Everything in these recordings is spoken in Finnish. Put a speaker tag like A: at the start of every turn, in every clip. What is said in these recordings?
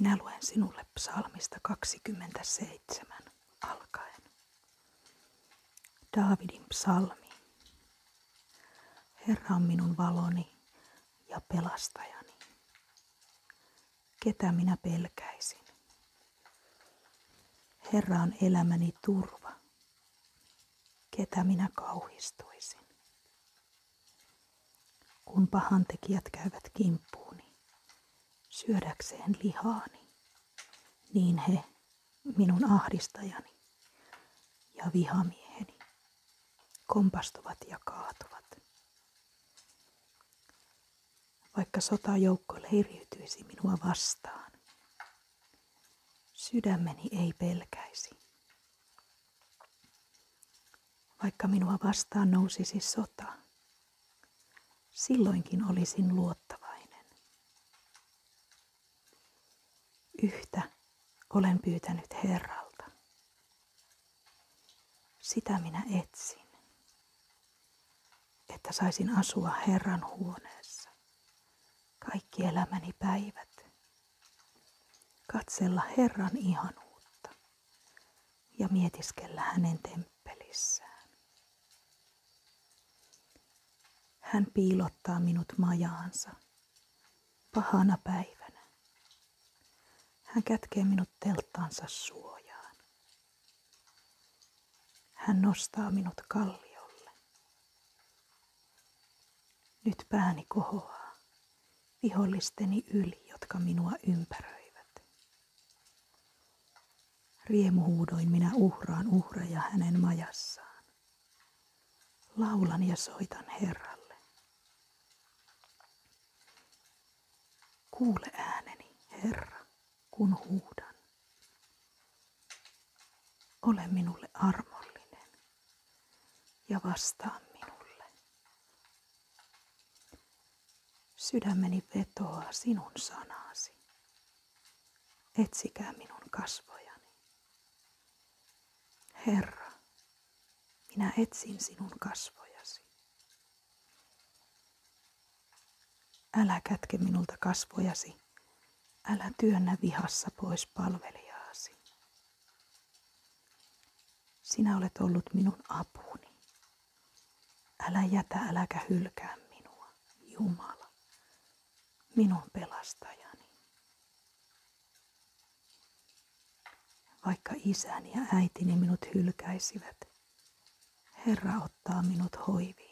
A: Minä luen sinulle psalmista 27 alkaen. Daavidin psalmi. Herra on minun valoni ja pelastajani. Ketä minä pelkäisin? Herra on elämäni turva. Ketä minä kauhistuisin? Kun pahantekijät käyvät kimppuuni, syödäkseen lihaani, niin he, minun ahdistajani ja vihamieheni, kompastuvat ja kaatuvat. Vaikka sotajoukko leiriytyisi minua vastaan, sydämeni ei pelkäisi. Vaikka minua vastaan nousisi sota, silloinkin olisin luottavainen. Yhtä olen pyytänyt Herralta. Sitä minä etsin, että saisin asua Herran huoneessa kaikki elämäni päivät, katsella Herran ihanuutta ja mietiskellä hänen temppelissään. Hän piilottaa minut majaansa pahana päivänä. Hän kätkee minut telttaansa suojaan. Hän nostaa minut kalliolle. Nyt pääni kohoaa vihollisteni yli, jotka minua ympäröivät. Riemuhuudoin minä uhraan uhreja hänen majassaan. Laulan ja soitan Herralle. Kuule ääneni, Herra, kun huudan. Ole minulle armollinen ja vastaa minulle. Sydämeni vetoaa sinun sanasi. Etsikää minun kasvojani. Herra, minä etsin sinun kasvojasi. Älä kätke minulta kasvojasi, älä työnnä vihassa pois palvelijaasi. Sinä olet ollut minun apuni. Älä jätä, äläkä hylkää minua, Jumala, minun pelastajani. Vaikka isäni ja äitini minut hylkäisivät, Herra ottaa minut hoiviin.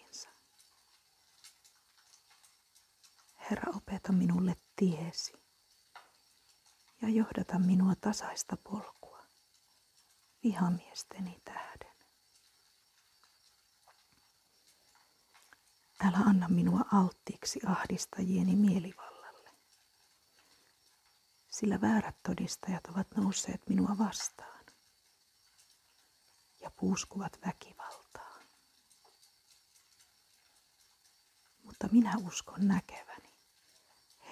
A: Herra, opeta minulle tiesi ja johdata minua tasaista polkua vihamiesteni tähden. Älä anna minua alttiiksi ahdistajieni mielivallalle, sillä väärät todistajat ovat nousseet minua vastaan ja puuskuvat väkivaltaa. Mutta minä uskon näkeväni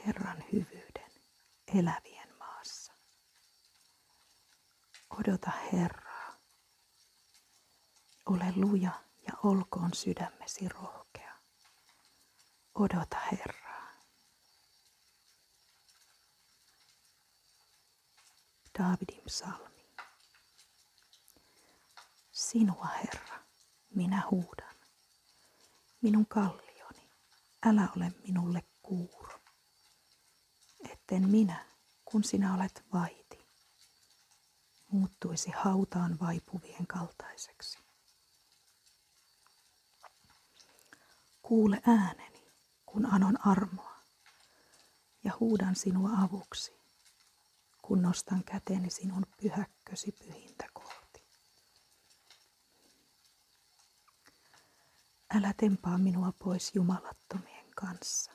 A: Herran hyvyyden elävien Odota Herraa. Ole luja ja olkoon sydämesi rohkea. Odota Herraa. Daavidin psalmi. Sinua, Herra, minä huudan. Minun kallioni, älä ole minulle kuuro etten minä, kun sinä olet vaiti, muuttuisi hautaan vaipuvien kaltaiseksi. Kuule ääneni, kun anon armoa, ja huudan sinua avuksi, kun nostan käteni sinun pyhäkkösi pyhintä kohti. Älä tempaa minua pois jumalattomien kanssa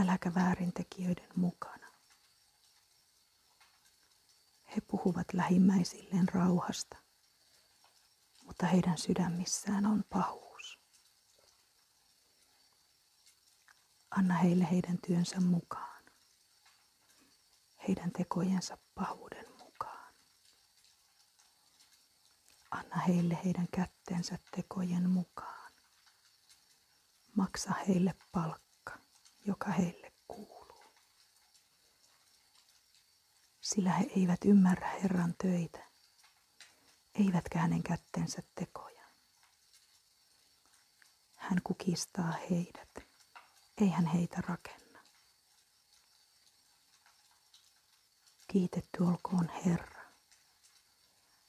A: äläkä väärintekijöiden mukana. He puhuvat lähimmäisilleen rauhasta, mutta heidän sydämissään on pahuus. Anna heille heidän työnsä mukaan, heidän tekojensa pahuuden mukaan. Anna heille heidän kättensä tekojen mukaan. Maksa heille palkkaa joka heille sillä he eivät ymmärrä Herran töitä, eivätkä hänen kättensä tekoja. Hän kukistaa heidät, ei hän heitä rakenna. Kiitetty olkoon Herra,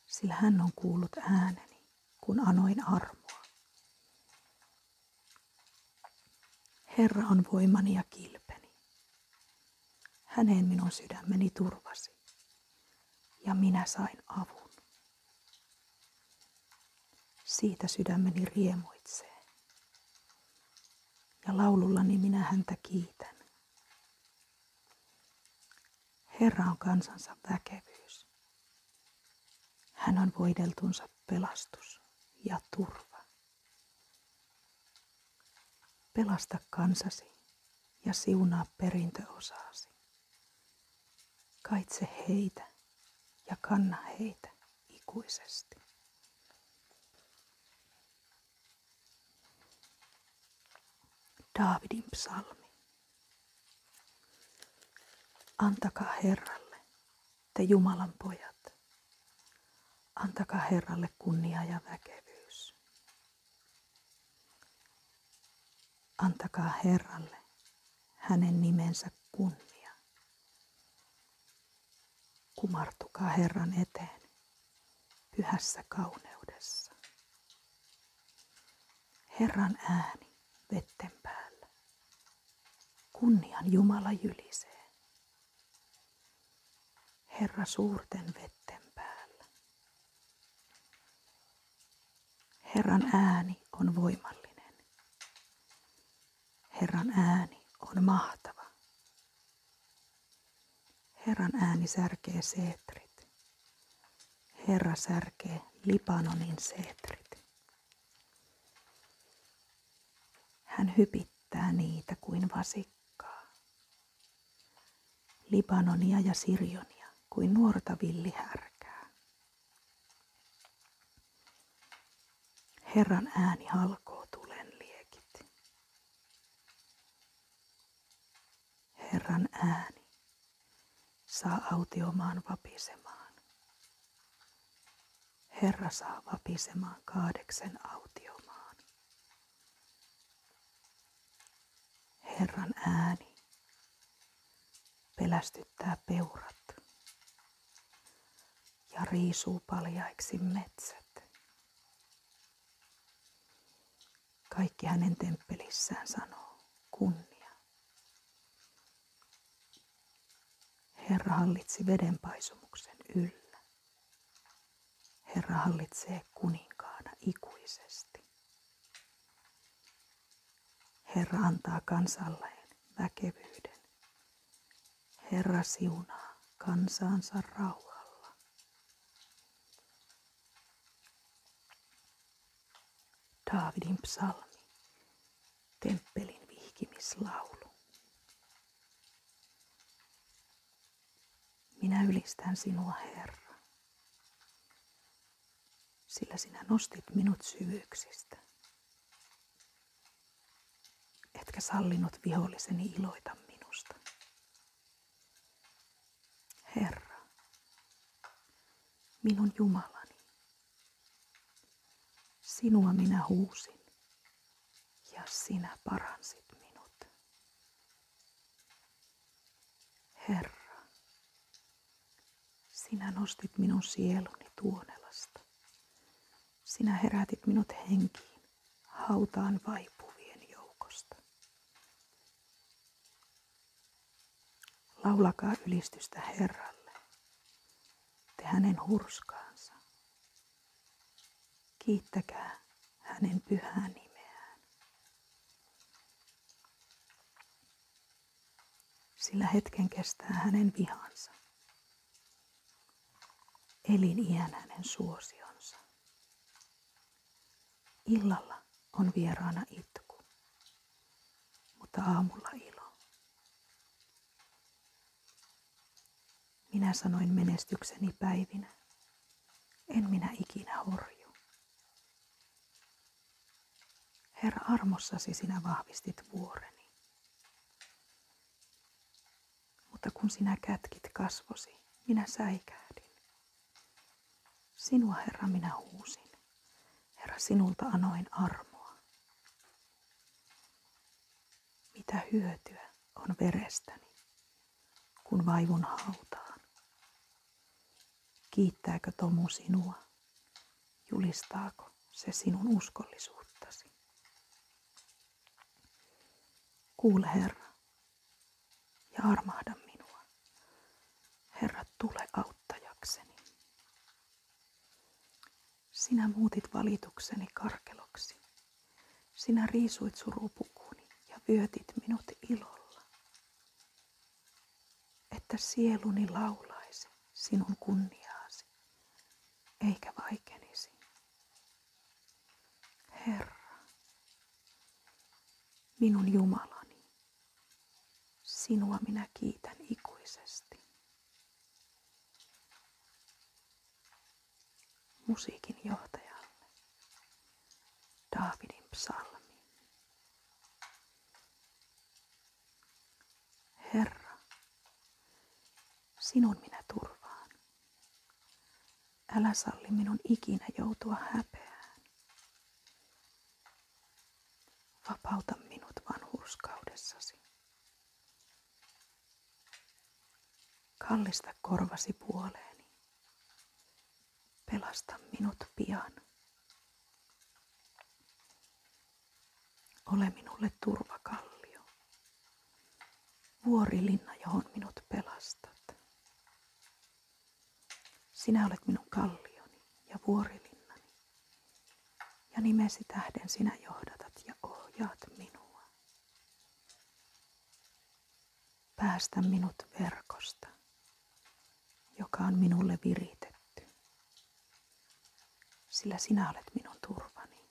A: sillä hän on kuullut ääneni, kun anoin armoa. Herra on voimani ja kilpeni. Häneen minun sydämeni turvasi, ja minä sain avun. Siitä sydämeni riemuitsee, ja laulullani minä häntä kiitän. Herra on kansansa väkevyys. Hän on voideltunsa pelastus ja turva. Pelasta kansasi ja siunaa perintöosaasi. Kaitse heitä ja kanna heitä ikuisesti. Daavidin psalmi. Antakaa Herralle, te Jumalan pojat. Antakaa Herralle kunnia ja väkevyys. Antakaa Herralle hänen nimensä kunnia. Kumartukaa Herran eteen pyhässä kauneudessa. Herran ääni vetten päällä. Kunnian Jumala jylisee. Herra suurten vetten päällä. Herran ääni on voimallinen. Herran ääni on mahtava. Herran ääni särkee seetrit. Herra särkee Libanonin seetrit. Hän hypittää niitä kuin vasikkaa. Libanonia ja Sirjonia kuin nuorta villihärkää. Herran ääni halkoo tulen liekit. Herran ääni saa autiomaan vapisemaan. Herra saa vapisemaan kaadeksen autiomaan. Herran ääni pelästyttää peurat ja riisuu paljaiksi metsät. Kaikki hänen temppelissään sanoo kunnia. Herra hallitsi vedenpaisumuksen yllä. Herra hallitsee kuninkaana ikuisesti. Herra antaa kansalleen väkevyyden. Herra siunaa kansaansa rauhalla. Daavidin psalmi, temppelin vihkimislaulu. Minä ylistän sinua, Herra, sillä sinä nostit minut syvyyksistä. Etkä sallinut viholliseni iloita minusta. Herra, minun Jumalani, sinua minä huusin ja sinä paransit minut. Herra, sinä nostit minun sieluni tuonelasta. Sinä herätit minut henkiin hautaan vaipuvien joukosta. Laulakaa ylistystä Herralle, te hänen hurskaansa. Kiittäkää hänen pyhää nimeään. Sillä hetken kestää hänen vihansa. Elin iän hänen suosionsa. Illalla on vieraana itku, mutta aamulla ilo. Minä sanoin menestykseni päivinä, en minä ikinä horju. Herra armossasi sinä vahvistit vuoreni. Mutta kun sinä kätkit kasvosi, minä säikähdin. Sinua, Herra, minä huusin. Herra, sinulta anoin armoa. Mitä hyötyä on verestäni, kun vaivun hautaan? Kiittääkö tomu sinua? Julistaako se sinun uskollisuuttasi? Kuule, Herra, ja armahda minua. Herra, tule auttajakseni. Sinä muutit valitukseni karkeloksi. Sinä riisuit surupukuni ja vyötit minut ilolla. Että sieluni laulaisi sinun kunniaasi, eikä vaikenisi. Herra, minun Jumalani, sinua minä kiitän ikuisesti. Musiikin johtajalle. Daavidin psalmi. Herra, sinun minä turvaan. Älä salli minun ikinä joutua häpeään. Vapauta minut vanhurskaudessasi. Kallista korvasi puoleen pelasta minut pian. Ole minulle turvakallio, vuorilinna, johon minut pelastat. Sinä olet minun kallioni ja vuorilinnani, ja nimesi tähden sinä johdatat ja ohjaat minua. Päästä minut verkosta, joka on minulle viritetty sillä sinä olet minun turvani.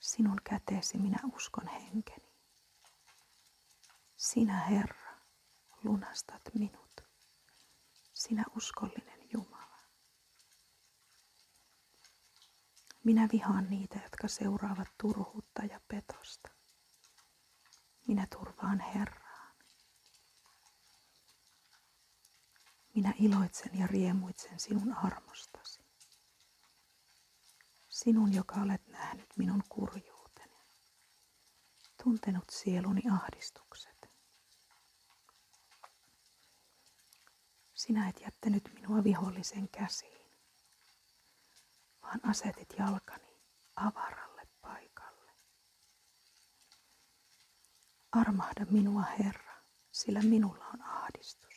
A: Sinun käteesi minä uskon henkeni. Sinä, Herra, lunastat minut. Sinä uskollinen Jumala. Minä vihaan niitä, jotka seuraavat turhuutta ja petosta. Minä turvaan Herra. Minä iloitsen ja riemuitsen sinun armostasi. Sinun, joka olet nähnyt minun kurjuuteni, tuntenut sieluni ahdistukset. Sinä et jättänyt minua vihollisen käsiin, vaan asetit jalkani avaralle paikalle. Armahda minua, Herra, sillä minulla on ahdistus.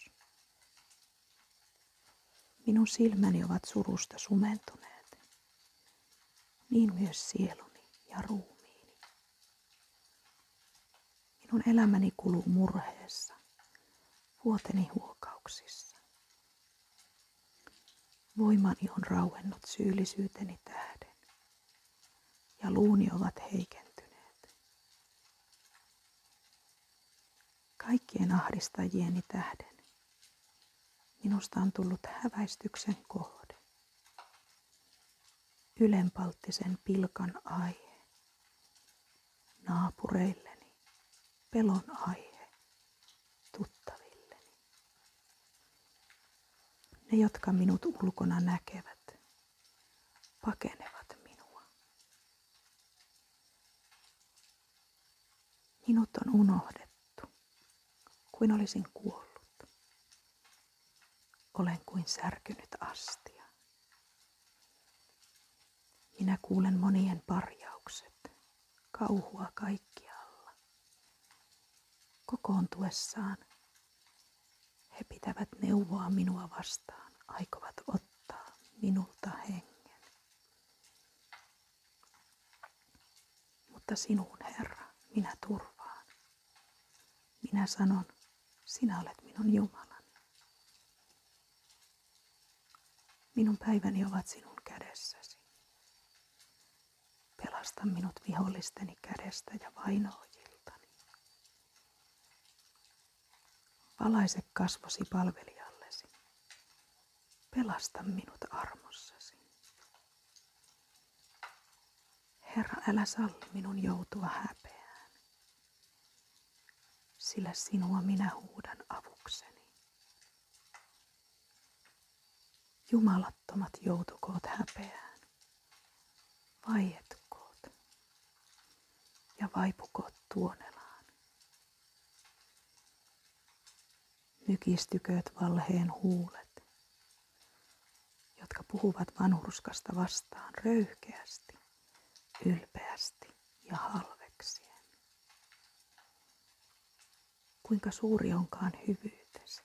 A: Minun silmäni ovat surusta sumentuneet, niin myös sieluni ja ruumiini. Minun elämäni kuluu murheessa, vuoteni huokauksissa. Voimani on rauennut syyllisyyteni tähden, ja luuni ovat heikentyneet. Kaikkien ahdistajieni tähden Minusta on tullut häväistyksen kohde. Ylenpalttisen pilkan aihe. Naapureilleni pelon aihe tuttavilleni. Ne, jotka minut ulkona näkevät, pakenevat minua. Minut on unohdettu, kuin olisin kuollut olen kuin särkynyt astia. Minä kuulen monien parjaukset, kauhua kaikkialla. Kokoontuessaan he pitävät neuvoa minua vastaan, aikovat ottaa minulta hengen. Mutta sinun, Herra, minä turvaan. Minä sanon, sinä olet minun Jumala. Minun päiväni ovat sinun kädessäsi. Pelasta minut vihollisteni kädestä ja vainoojiltani. Valaise kasvosi palvelijallesi. Pelasta minut armossasi. Herra, älä salli minun joutua häpeään. sillä sinua minä huudan avukseni. Jumalattomat joutukoot häpeään, vaietkoot ja vaipukoot tuonelaan. Mykistykööt valheen huulet, jotka puhuvat vanhurskasta vastaan röyhkeästi, ylpeästi ja halveksien. Kuinka suuri onkaan hyvyytesi,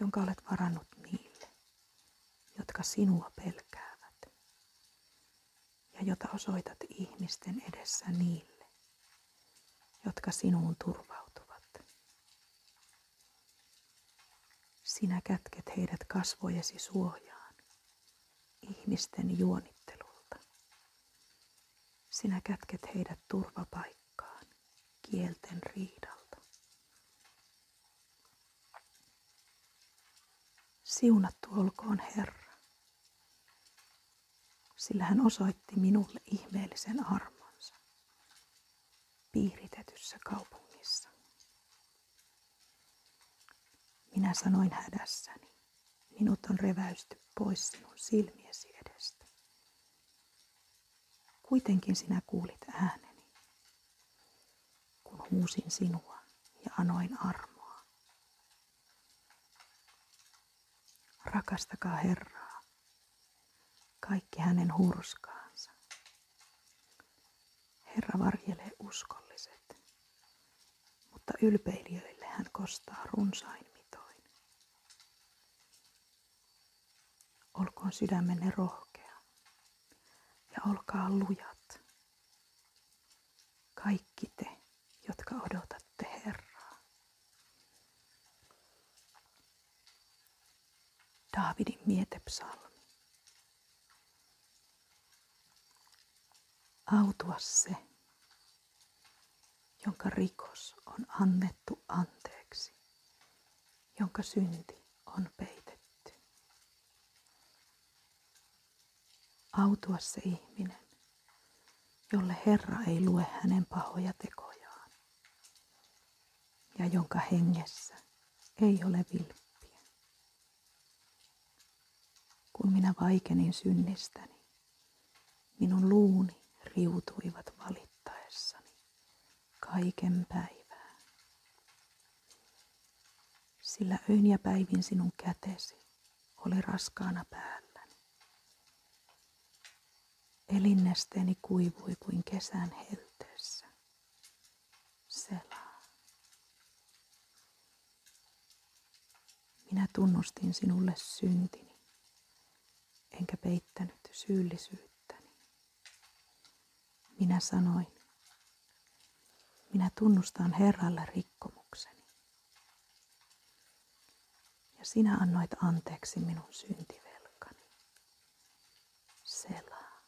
A: jonka olet varannut niille, jotka sinua pelkäävät, ja jota osoitat ihmisten edessä niille, jotka sinuun turvautuvat. Sinä kätket heidät kasvojesi suojaan, ihmisten juonittelulta. Sinä kätket heidät turvapaikkaan, kielten riidalta. Siunattu olkoon Herra, sillä hän osoitti minulle ihmeellisen armonsa piiritetyssä kaupungissa. Minä sanoin hädässäni, minut on reväysty pois sinun silmiesi edestä. Kuitenkin sinä kuulit ääneni, kun huusin sinua ja anoin armoa. Rakastakaa Herraa, kaikki hänen hurskaansa. Herra varjelee uskolliset, mutta ylpeilijöille hän kostaa runsain mitoin. Olkoon sydämenne rohkea ja olkaa lujat. Kaikki te, jotka odotatte Herraa. Daavidin mietepsalmi. Autua se, jonka rikos on annettu anteeksi, jonka synti on peitetty. Autua se ihminen, jolle Herra ei lue hänen pahoja tekojaan ja jonka hengessä ei ole vilppiä. Kun minä vaikenin synnistäni, minun luuni riutuivat valittaessani kaiken päivää. Sillä öin ja päivin sinun kätesi oli raskaana päälläni. Elinnesteeni kuivui kuin kesän helteessä. Selaa. Minä tunnustin sinulle syntini, enkä peittänyt syyllisyyttäni. Minä sanoin, minä tunnustan Herralle rikkomukseni. Ja sinä annoit anteeksi minun syntivelkani. Selaa.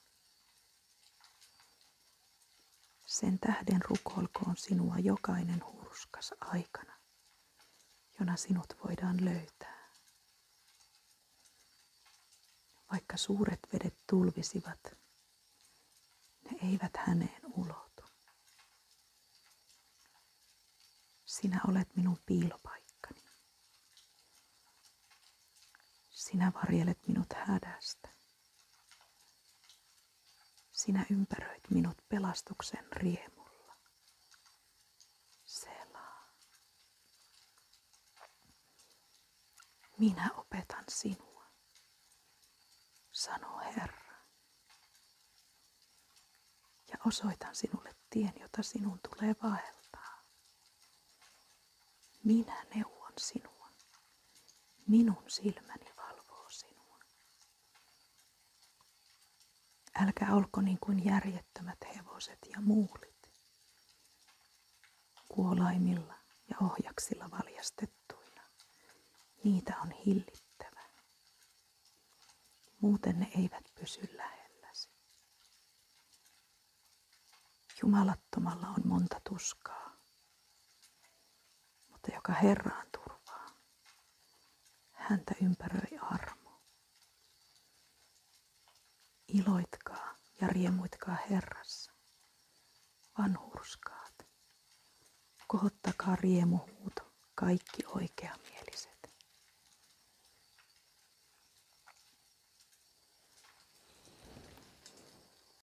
A: Sen tähden rukoilkoon sinua jokainen hurskas aikana, jona sinut voidaan löytää. Vaikka suuret vedet tulvisivat, ne eivät häneen ulotu. Sinä olet minun piilopaikkani. Sinä varjelet minut hädästä. Sinä ympäröit minut pelastuksen riemulla. Selaa. Minä opetan sinua, sanoo Herra. Ja osoitan sinulle tien, jota sinun tulee vaeltaa. Minä neuvon sinua. Minun silmäni valvoo sinua. Älkää olko niin kuin järjettömät hevoset ja muulit, kuolaimilla ja ohjaksilla valjastettuina. Niitä on hillittävä. Muuten ne eivät pysy lähelläsi. Jumalattomalla on monta tuskaa, mutta joka Herraan turvaa, häntä ympäröi armo. Iloitkaa ja riemuitkaa Herrassa, vanhurskaat, kohottakaa riemuhuuto, kaikki oikea mieli.